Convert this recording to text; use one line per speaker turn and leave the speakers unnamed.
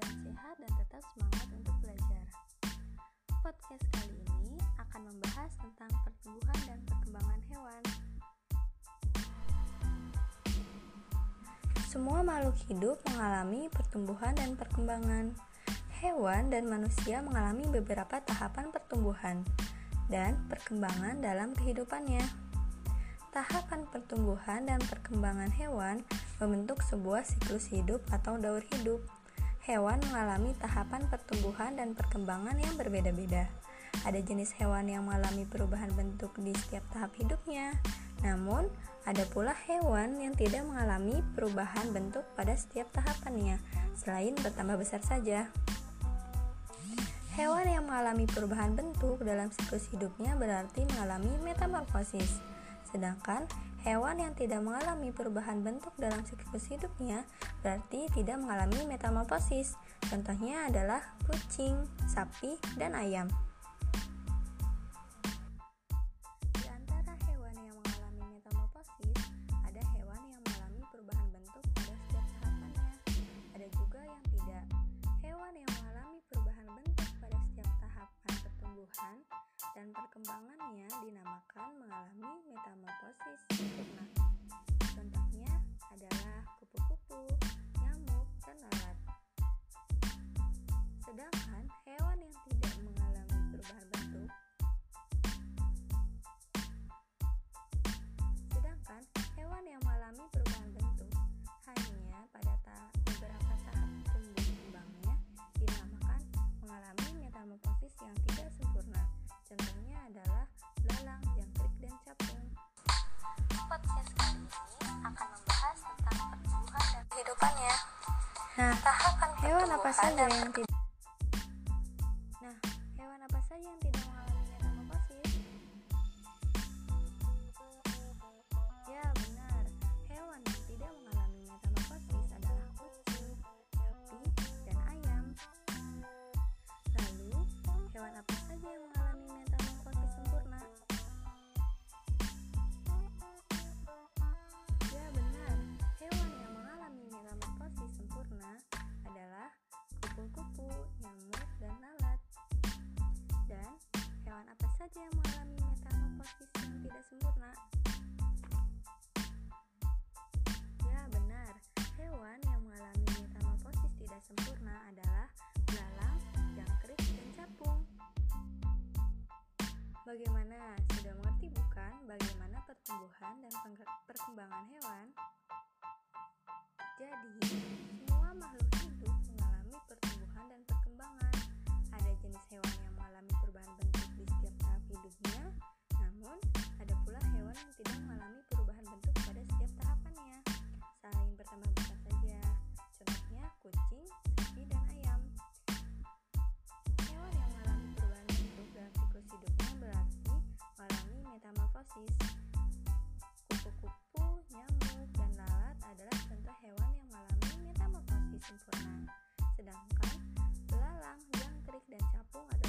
sehat dan tetap semangat untuk belajar. Podcast kali ini akan membahas tentang pertumbuhan dan perkembangan hewan. Semua makhluk hidup mengalami pertumbuhan dan perkembangan. Hewan dan manusia mengalami beberapa tahapan pertumbuhan dan perkembangan dalam kehidupannya. Tahapan pertumbuhan dan perkembangan hewan membentuk sebuah siklus hidup atau daur hidup. Hewan mengalami tahapan pertumbuhan dan perkembangan yang berbeda-beda. Ada jenis hewan yang mengalami perubahan bentuk di setiap tahap hidupnya, namun ada pula hewan yang tidak mengalami perubahan bentuk pada setiap tahapannya, selain bertambah besar saja. Hewan yang mengalami perubahan bentuk dalam siklus hidupnya berarti mengalami metamorfosis. Sedangkan hewan yang tidak mengalami perubahan bentuk dalam siklus hidupnya berarti tidak mengalami metamorfosis. Contohnya adalah kucing, sapi, dan ayam. Dan perkembangannya dinamakan mengalami metamorfosis sempurna. Contohnya Nah, tahapan hewan apa saja yang tidak Bagaimana? Sudah mengerti bukan bagaimana pertumbuhan dan perkembangan hewan? Jadi, listrik dan capung atau